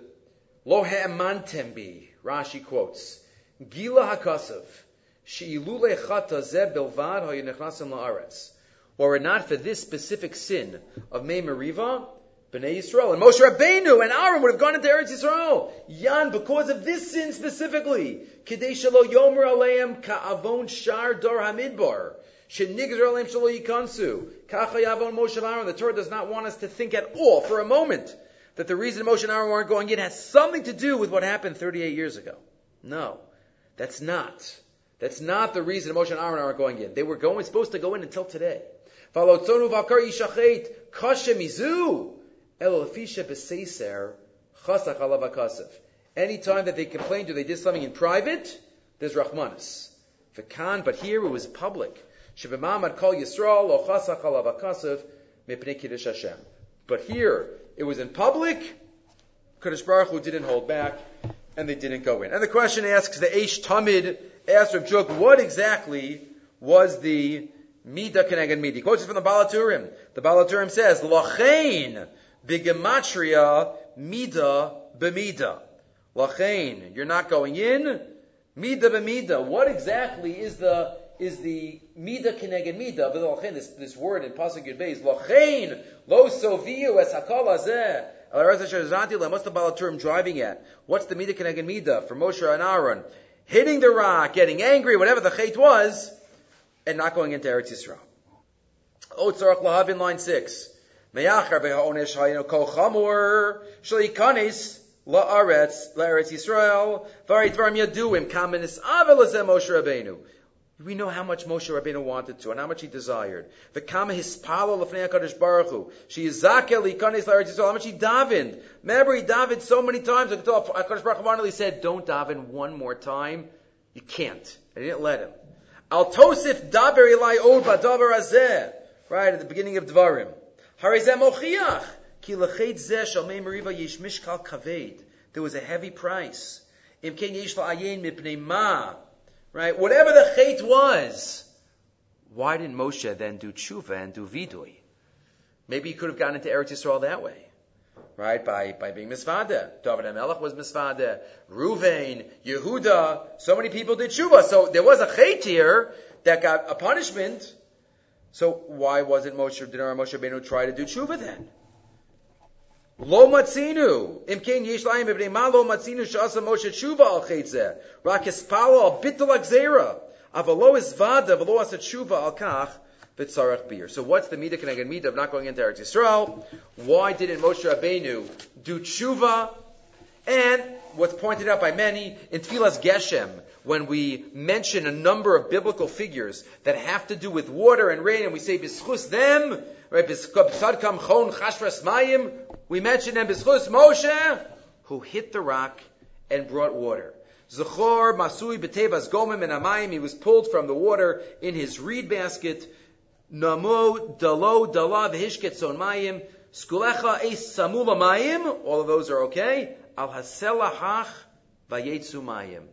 lo ha'emantem bi, Rashi quotes, Gila hakasav, she'ilule chata zeh bilvad la'aretz. Were it not for this specific sin of Mei Meriva, Bnei Yisrael, and Moshe Rabbeinu and Aaron would have gone into Eretz Yisrael. Yan, because of this sin specifically. Kedei shelo yomer aleim ka'avon shar dor hamidbar. Shenigzer aleim shelo yikansu. Kachayavon Moshe Aaron. The Torah does not want us to think at all for a moment that the reason Moshe and Aaron weren't going in has something to do with what happened 38 years ago. No. That's not. That's not the reason Moshe and Aaron aren't going in. They were going, supposed to go in until today. Vakar yishachet kashe mizu. Anytime that they complained or they did something in private, there's Rahmanis. V'kan, but here it was public. kol Yisrael. But here, it was in public, Kadosh Baruch Hu didn't hold back, and they didn't go in. And the question asks, the Eish Tamid asked Rav Druk, what exactly was the Mida Keneged Midi? Quotes from the Baal HaTurim. The Baal HaTurim says, Lachain Bigematria mida b'mida. Lachain, you're not going in. Mida b'mida. What exactly is the is the mida keneged mida? Lachain, this this word in pasuk yud beis. Lachain lo soviu es hakol hazeh. What's the Baal HaTurim driving at? What's the mida keneged mida for Moshe and Aaron? Hitting the rock, getting angry, whatever the chait was, and not going into Eretz Yisrael. Otzarach lahavin line six. Me'achar be'ha'onesh hayinu kol chamur shalikanis la'aretz la'aretz Yisrael v'arit dvarim yaduim kamenis avel Moshe Rabbeinu. We know how much Moshe Rabbeinu wanted to and how much he desired. The kama hispalo l'fnei HaKadosh Baruch Hu. She is zakel likanis la'aretz Yisrael. How much he davened. Remember he davened so many times until HaKadosh Baruch Hu finally said, don't daven one more time. You can't. I didn't let him. Al tosif daber ilai od ba'davar azeh. Right at the beginning of Dvarim. There was a heavy price. Right? Whatever the chait was, why didn't Moshe then do tshuva and do vidui? Maybe he could have gotten into Eretz Yisrael that way. Right? By, by being misvada. David HaMelech was misvada. Ruvain, Yehuda, so many people did tshuva. So there was a chait here that got a punishment so why wasn't Moshe Dinar Moshe Benu try to do tshuva then? Lo matzinu. Imkein yesh b'nei ma lo matzinu shasa Moshe tshuva al chaytzeh. Rak espalo al bitul akzera. Avalo vada, avalo asa tshuva al kach. B'tzarech beer. So what's the midah keneged midah of not going into Eretz Yisrael? Why didn't Moshe Rabbeinu do tshuva? And what's pointed out by many in Tfilas Geshem, when we mention a number of biblical figures that have to do with water and rain, and we say bischus them, right? Chon chashras mayim. We mention them bischus Moshe, who hit the rock and brought water. Zachor masui b'tevas gomim and amayim. He was pulled from the water in his reed basket. Namo dalo dalav v'hishket son mayim. Skulecha es samula mayim. All of those are okay. Al haselahach vayetzu mayim.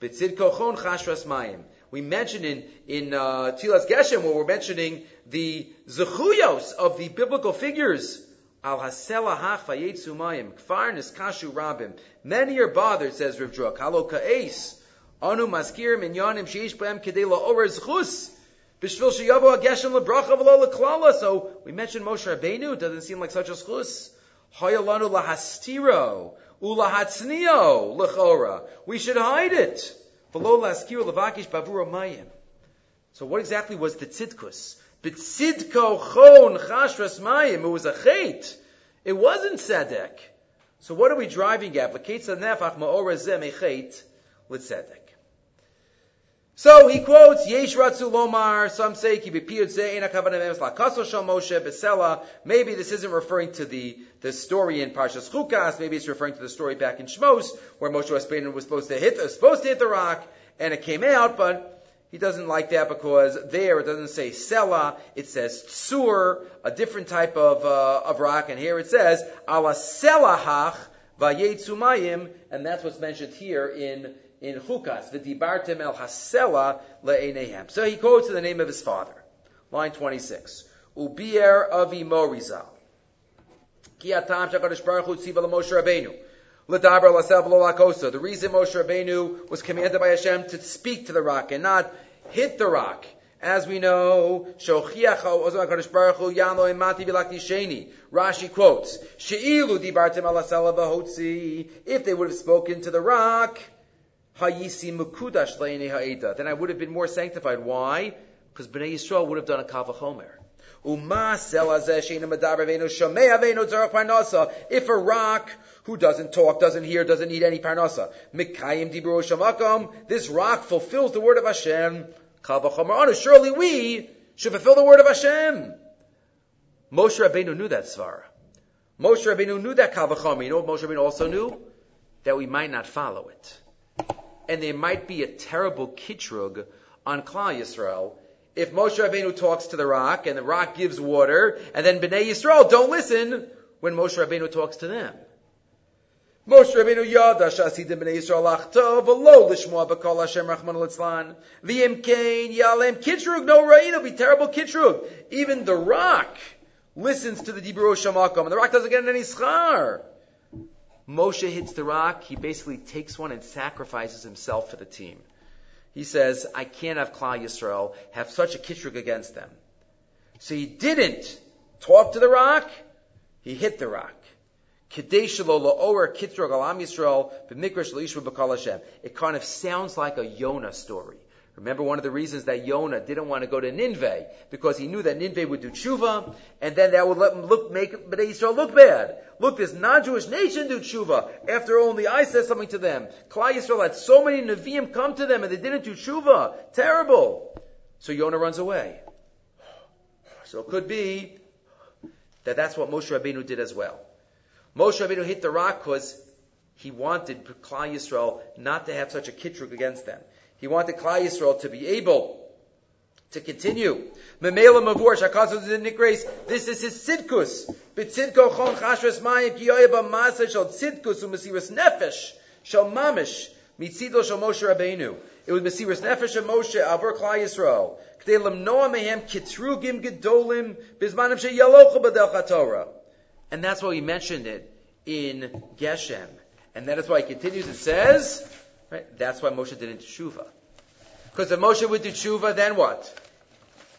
B'tzid kochon chashras mayim. We mentioned in, in uh, Tfilas Geshem where we're mentioning the zechuyos of the biblical figures. Al haselahach vayetzu mayim. Kfar niskashu rabim. Many are bothered, says Rav Druk. Halo ka'es. Anu maskir minyanim sheish b'em kedei la'orer zchus. Bishvil sheyavo hageshem lebracha v'lo leklala. So we mentioned Moshe Rabbeinu. It doesn't seem like such a schus. Hayalanu lahastiro. Ulahatznio lechora. We should hide it. So what exactly was the tzidkus? B'tzidko chon chashras mayim. It was a chait. It wasn't tzedek. So what are we driving at? V'ketza nefach ma'ora zeh mechait l'tzedek. So he quotes Yesh Ratzu Lomar. Some say. Maybe this isn't referring to the the story in Parshas Chukas. Maybe it's referring to the story back in Shmos where Moshe Rabbeinu was supposed to hit was supposed to hit the rock and it came out, but he doesn't like that because there it doesn't say Sela, it says Tsur, a different type of uh, of rock, and here it says Ala Selahach Vayetzumayim, and that's what's mentioned here in in Chukas, v'dibartem el hasela le'enehem. So he quotes the name of his father. Line 26. Ubier avi morizal. Ki atam shakadosh baruch hu tziva l'Moshe Rabbeinu. L'daber l'asel lakosa. The reason Moshe Rabbeinu was commanded by Hashem to speak to the rock and not hit the rock. As we know, Rashi quotes, If they would have spoken to the rock, Ha'eda. Then I would have been more sanctified. Why? Because Bnei Yisrael would have done a Kavachomer. If a rock who doesn't talk, doesn't hear, doesn't need any parnasa, this rock fulfills the word of Hashem. Surely we should fulfill the word of Hashem. Moshe Rabbeinu knew that svara. Moshe Rabbeinu knew that kavachomer. You know what Moshe Rabbeinu also knew? That we might not follow it and there might be a terrible kitrug on Klal Yisrael if Moshe Rabbeinu talks to the rock and the rock gives water, and then Bnei Yisrael don't listen when Moshe Rabbeinu talks to them. Moshe Rabbeinu yada shasidim b'nei Yisrael lachto v'lo lishmoa b'kol Hashem rachman litzlan v'im kain yalem kitrug no rain it'll be terrible kitrug even the rock listens to the Dibur Shamakom and the rock doesn't get any schar Moshe hits the rock, he basically takes one and sacrifices himself for the team. He says, I can't have Klal Yisrael have such a kitrug against them. So he didn't talk to the rock, he hit the rock. It kind of sounds like a Yonah story. Remember one of the reasons that Yonah didn't want to go to Nineveh because he knew that Nineveh would do tshuva and then that would let him look, make Bnei Israel look bad. Look, this non-Jewish nation do tshuva after only I said something to them. Klal Yisrael had so many Nevi'im come to them and they didn't do tshuva. Terrible. So Yonah runs away. So it could be that that's what Moshe Rabbeinu did as well. Moshe Rabbeinu hit the rock because he wanted Klal Yisrael not to have such a kitrug against them. He wanted Klal Yisrael to be able to continue. Memela Mavur, Shakazu Nikres, this is his Sidkus. Bitzidko Chon Chashras Mayim, Kiyoyaba Masa Shal Sidkus, Umasiris Nefesh, Shal Mamish, Mitzido Shal Moshe Rabbeinu. It was Mesiris Nefesh of Moshe, Avur Klal Yisrael. Kdelam Noah Mehem, Kitrugim Gedolim, Bizmanim Sheyalocha Badel Torah. And that's why we mentioned it in Geshem. And that is why it continues, it says, Right? That's why Moshe didn't do tshuva. Because if Moshe would do tshuva, then what?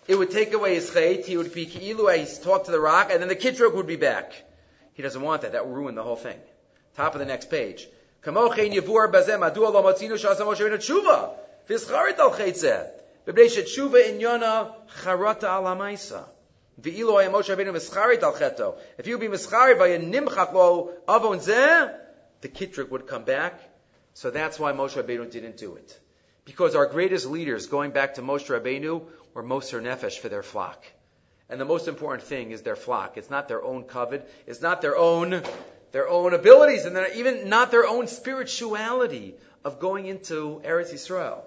It would take away his chait. He would be ki'ilu, he's talked to the rock, and then the kitrug would be back. He doesn't want that. That would ruin the whole thing. Top of the next page. If you would be mischarit by a nimchat lo avon zeh, the kitrug would come back, so that's why Moshe Rabbeinu didn't do it. Because our greatest leaders, going back to Moshe Rabbeinu, were Moser Nefesh for their flock. And the most important thing is their flock. It's not their own covet. It's not their own, their own abilities, and even not their own spirituality of going into Eretz Yisrael.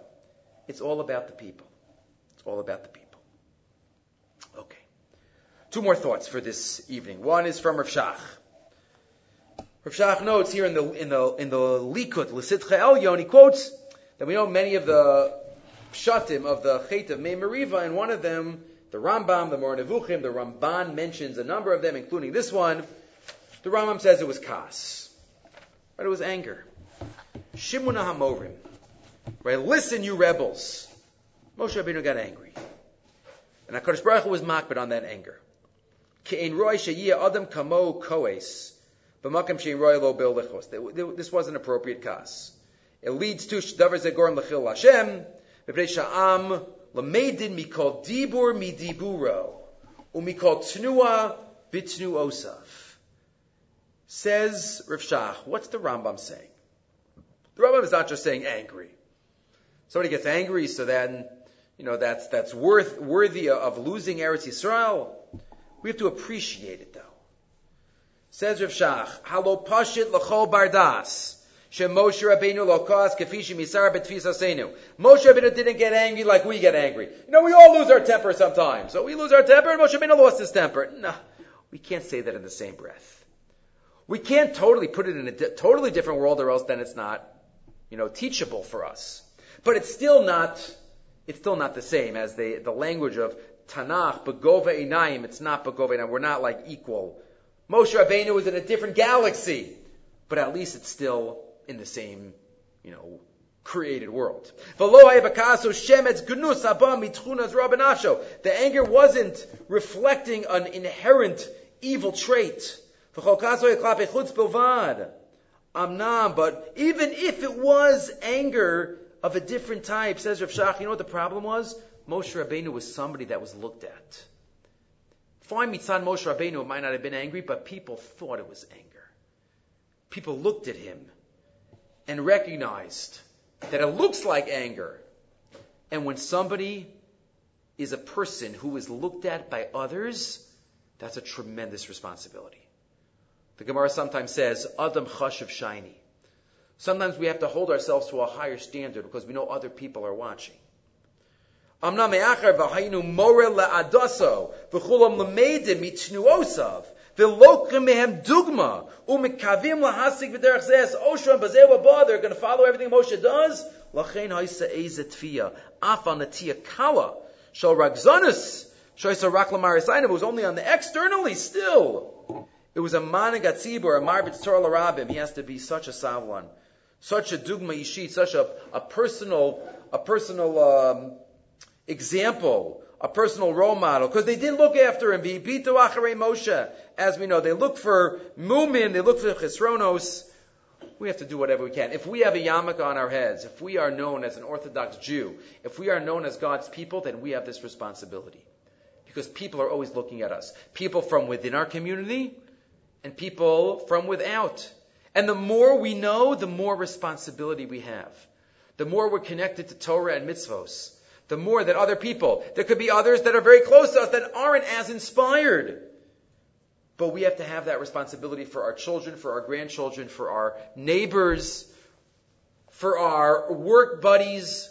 It's all about the people. It's all about the people. Okay. Two more thoughts for this evening. One is from Rav Shach. Rav Shach notes here in the in the in the Likut L'Sitcha Elyon, he quotes that we know many of the pshatim of the Chet of Mei Meriva, and one of them, the Rambam, the Moreh Nevuchim, the Ramban mentions a number of them, including this one. The Rambam says it was kas, right? It was anger. Shimuna Hamorim, right? Listen, you rebels. Moshe Rabbeinu got angry, and Hakadosh Baruch Hu was makbid on that anger. Ke'en roy adam kamo koes. This was an appropriate cause. It leads to davar zegorim lechil Hashem, b'pnei sha'am lamedin mikol dibur midiburo, umikol tnua bitnu osav. Says Rav Shach, what's the Rambam saying? The Rambam is not just saying angry. Somebody gets angry, so then, you know, that's, that's worth, worthy of losing Eretz Yisrael. We have to appreciate it. Says Rav Shach, Halo Pashit L'chol Bardas. Moshe Rabbeinu lokas kafishi misar betfisasenu. Moshe Rabbeinu didn't get angry like we get angry. You know, we all lose our temper sometimes. So we lose our temper, and Moshe Rabbeinu lost his temper. No, we can't say that in the same breath. We can't totally put it in a di- totally different world, or else then it's not, you know, teachable for us. But it's still not, it's still not the same as the the language of Tanakh, Begova Einayim. It's not Begova Einayim. We're not like equal. Moshe Rabbeinu was in a different galaxy, but at least it's still in the same, you know, created world. The anger wasn't reflecting an inherent evil trait. Amnam, but even if it was anger of a different type, says Rav Shach, you know what the problem was? Moshe Rabbeinu was somebody that was looked at. Fine, Mitzan Moshe Rabbeinu might not have been angry, but people thought it was anger. People looked at him and recognized that it looks like anger. And when somebody is a person who is looked at by others, that's a tremendous responsibility. The Gemara sometimes says, Adam chashav shiny. Sometimes we have to hold ourselves to a higher standard because we know other people are watching. Amna me'achar v'hayinu more la'adaso v'chulam l'meidim mitnuosav v'lokrim mehem dugma u'mekavim lahasik v'derech zes oshram bazeh wabah they're going to follow everything Moshe does. Lachein ha'isa eze tfiya af on the tia kala shal ragzanus shoysa rak lamarisainav was only on the externally still. It was a manigat tzibur a marbit torah larabim he has to be such a savlan such a dugma yishit such a, a personal a personal um, example, a personal role model, because they didn't look after him. Bitu acharei Moshe, as we know, they look for mumin, they look for chesronos. We have to do whatever we can. If we have a yarmulke on our heads, if we are known as an Orthodox Jew, if we are known as God's people, then we have this responsibility. Because people are always looking at us. People from within our community and people from without. And the more we know, the more responsibility we have. The more we're connected to Torah and mitzvos the more that other people, there could be others that are very close to us that aren't as inspired. But we have to have that responsibility for our children, for our grandchildren, for our neighbors, for our work buddies.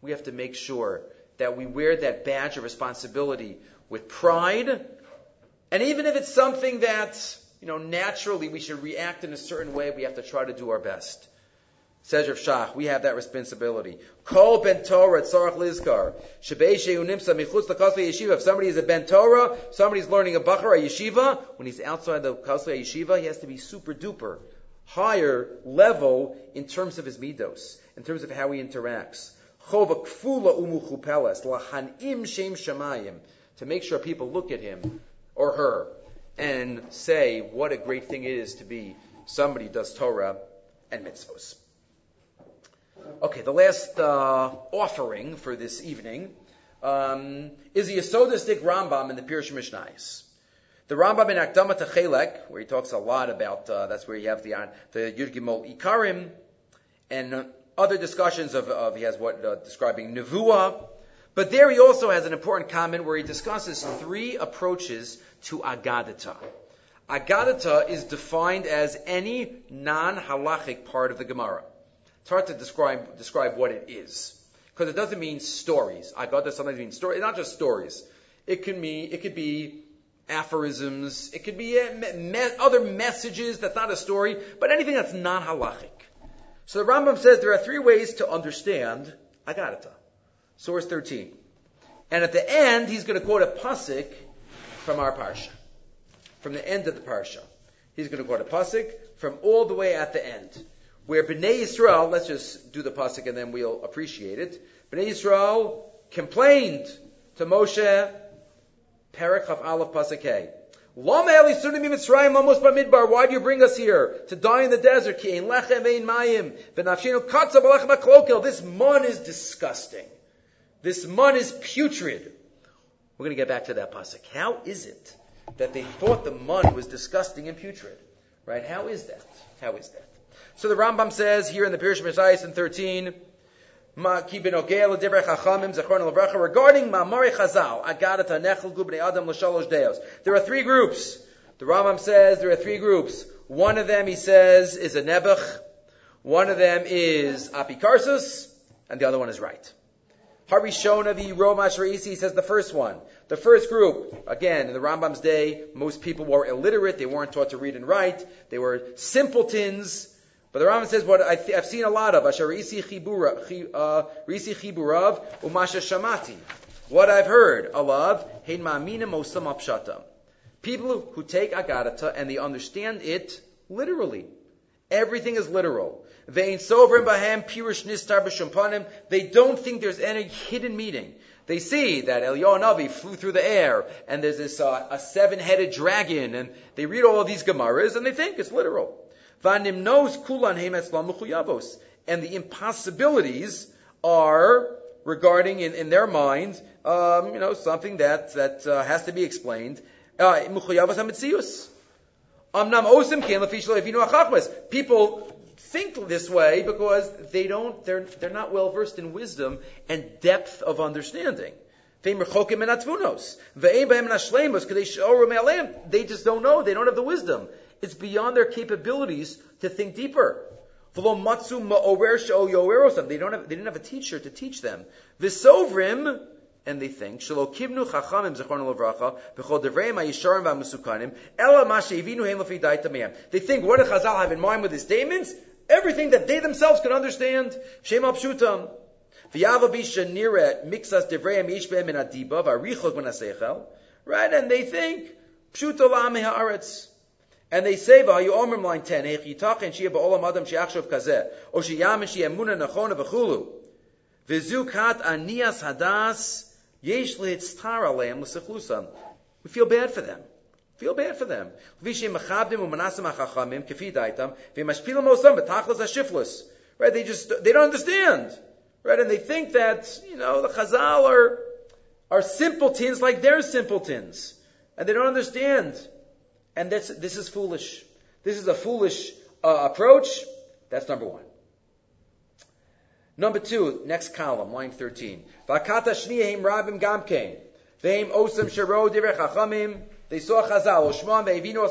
We have to make sure that we wear that badge of responsibility with pride. And even if it's something that, you know, naturally we should react in a certain way, we have to try to do our best. Says Rav Shach, we have that responsibility. Kol ben Torah tzarach lizkar. Nimsa michutz lakasli yeshiva. If somebody is a ben Torah, somebody's learning a bachar, a yeshiva, when he's outside the kasli yeshiva, he has to be super duper, higher level in terms of his midos, in terms of how he interacts. Chova kfula umuchupeles, lahanim shem shamayim. To make sure people look at him or her and say what a great thing it is to be somebody does Torah and mitzvos. Okay, the last uh, offering for this evening um, is the Yesodistic Rambam in the Pirush Mishnayos. The Rambam in Akdama Techelek, where he talks a lot about, uh, that's where you have the, uh, the Yud Ikarim, and other discussions of, of, he has what, uh, describing Nevuah, but there he also has an important comment where he discusses three approaches to Agadata. Agadata is defined as any non-halachic part of the Gemara. It's hard to describe, describe what it is. Because it doesn't mean stories. Agadata sometimes means stories. Not just stories. It can mean, it could be aphorisms. It could be uh, me- other messages that's not a story, but anything that's not halachic. So the Rambam says there are three ways to understand Agadata. Source 13. And at the end, he's going to quote a pasuk from our parsha. From the end of the parsha. He's going to quote a pasuk from all the way at the end where Bnei Yisrael, let's just do the pasuk and then we'll appreciate it. Bnei Yisrael complained to Moshe, Perek of Aleph pasuk. Why do you bring us here to die in the desert? This mun is disgusting. This mun is putrid. We're going to get back to that pasuk. How is it that they thought the mun was disgusting and putrid? Right? How is that? How is that? So the Rambam says here in the Pirush Mishnayos in 13, regarding Mamari Chazal. There are three groups. The Rambam says there are three groups. One of them, he says, is a Nebuch. One of them is Apikarsus, and the other one is right. Harishona the Romash Reisi says the first one. The first group, again, in the Rambam's day, most people were illiterate. They weren't taught to read and write. They were simpletons. But the Rambam says what I have seen a lot of, Asher Risi uh, Chiburav Umasha Shamati. What I've heard, Alav, Hein Ma'amina Mosam Apshata. People who take Agadata and they understand it literally. Everything is literal. They don't think there's any hidden meaning. They see that Eliyahu flew through the air, and there's this uh, a seven-headed dragon, and they read all of these Gemaras, and they think it's literal. Kulan And the impossibilities are regarding in, in their mind, um, you know, something that that uh, has to be explained. Uh, People think this way because they don't, they're, they're not well versed in wisdom and depth of understanding. They just don't know. They don't have the wisdom. It's beyond their capabilities to think deeper. They don't have, they didn't have a teacher to teach them. Visovrim, and they think, They think, what did Chazal have in mind with his statements? Everything that they themselves can understand. Shema pshutam. V'yava bisha mixas devreim ishbeim min adiba, v'arichot min. Right? And they think, pshuta la'am ha'aretz. And they say, "V'hayu omrim line ten, Heich yitachen shia ba'olam adam she'achshav kazeh, o she'yamen she'emuna nachona v'chulu, v'zukat anias hadas, Yesh lehitztar aleim l'sechlusam. We feel bad for them. Feel bad for them. Right? They just, they don't understand. Right? And they think that, you know, the Chazal are, are simpletons like they're simpletons. And they don't understand. And that's, this is foolish. This is a foolish uh, approach. That's number one. Number two, next column, line 13. Vakata rabim gamkein. Veim osam direch chachamim. They saw Chazal, Oshman ve'evinu.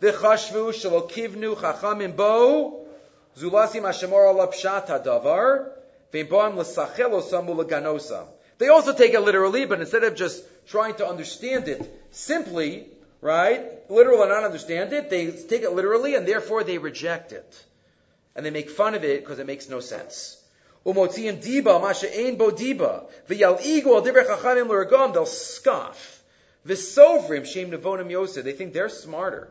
V'chashvu kivnu chachamim bo. Zulasim pshat l'sachel. They also take it literally, but instead of just trying to understand it simply, right, literal and not understand it, they take it literally and therefore they reject it and they make fun of it because it makes no sense. They'll scoff. They think they're smarter.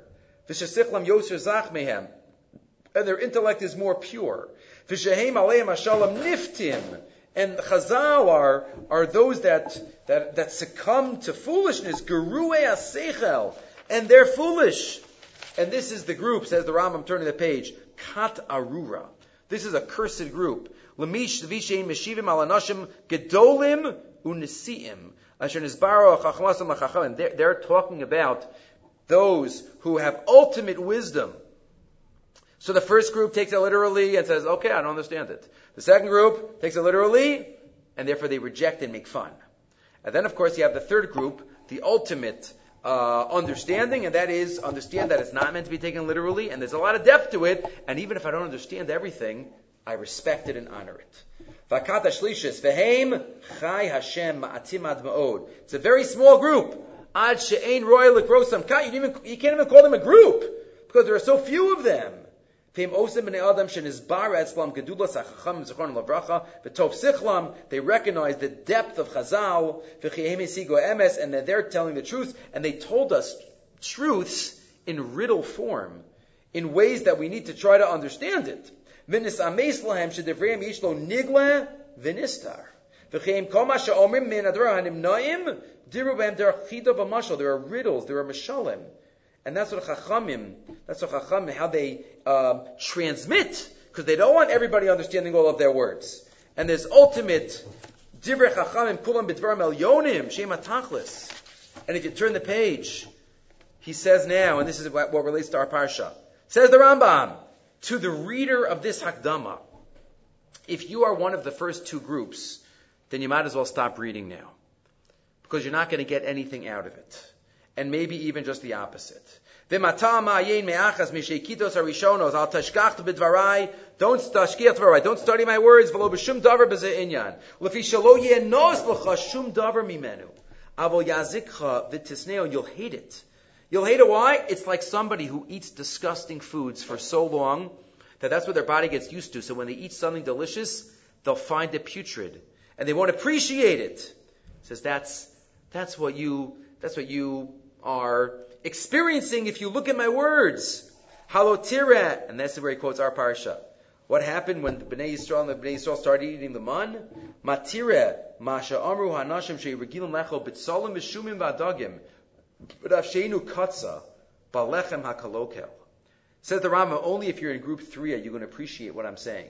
And their intellect is more pure. And Chazal are, are those that, that, that succumb to foolishness, geruei asechel, and they're foolish. And this is the group, says the Rambam, turning the page. Kat Arura. This is a cursed group. Lamish Meshivim Gedolim Unisiim. They're talking about those who have ultimate wisdom. So the first group takes it literally and says, okay, I don't understand it. The second group takes it literally, and therefore they reject and make fun. And then, of course, you have the third group, the ultimate uh, understanding, and that is understand that it's not meant to be taken literally, and there's a lot of depth to it, and even if I don't understand everything, I respect it and honor it. It's a very small group. You, you can't even call them a group because there are so few of them. They recognize the depth of Chazal, and that they're telling the truth, and they told us truths in riddle form, in ways that we need to try to understand it. There are riddles, there are mashalim. And that's what Chachamim, that's what Chachamim, how they uh, transmit, because they don't want everybody understanding all of their words. And there's ultimate Divrei Chachamim Kulam B'Dvarim El Yonim Shem Atachlis. And if you turn the page, he says now, and this is what, what relates to our parsha, says the Rambam to the reader of this Hakdama. If you are one of the first two groups, then you might as well stop reading now. Because you're not going to get anything out of it. And maybe even just the opposite. Don't. Don't study my words. You'll hate it. You'll hate it. Why? It's like somebody who eats disgusting foods for so long that that's what their body gets used to. So when they eat something delicious, they'll find it putrid and they won't appreciate it. He says that's that's what you that's what you are experiencing if you look at my words. Halotira, and that's where he quotes our parsha. What happened when the Bnei Yisrael and the Bnei Yisrael started eating the man? Matire, masha amru hanashim she'regilim lecho bitzalim mishumim v'adagim, b'rafsheinu katza, balechem hakalokel. Says the Rama, only if you're in group three are you going to appreciate what I'm saying.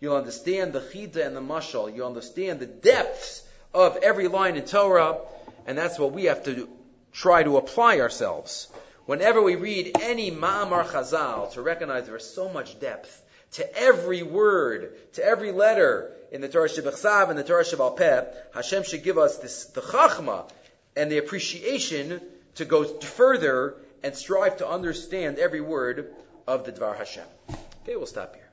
You'll understand the chita and the mashal. You'll understand the depths of every line in Torah, and that's what we have to try to apply ourselves. Whenever we read any Ma'amar Chazal, to recognize there is so much depth to every word, to every letter in the Torah Shebechsav and the Torah Shebal Peh, Hashem should give us this, the chachma and the appreciation to go further and strive to understand every word of the Dvar Hashem. Okay, we'll stop here.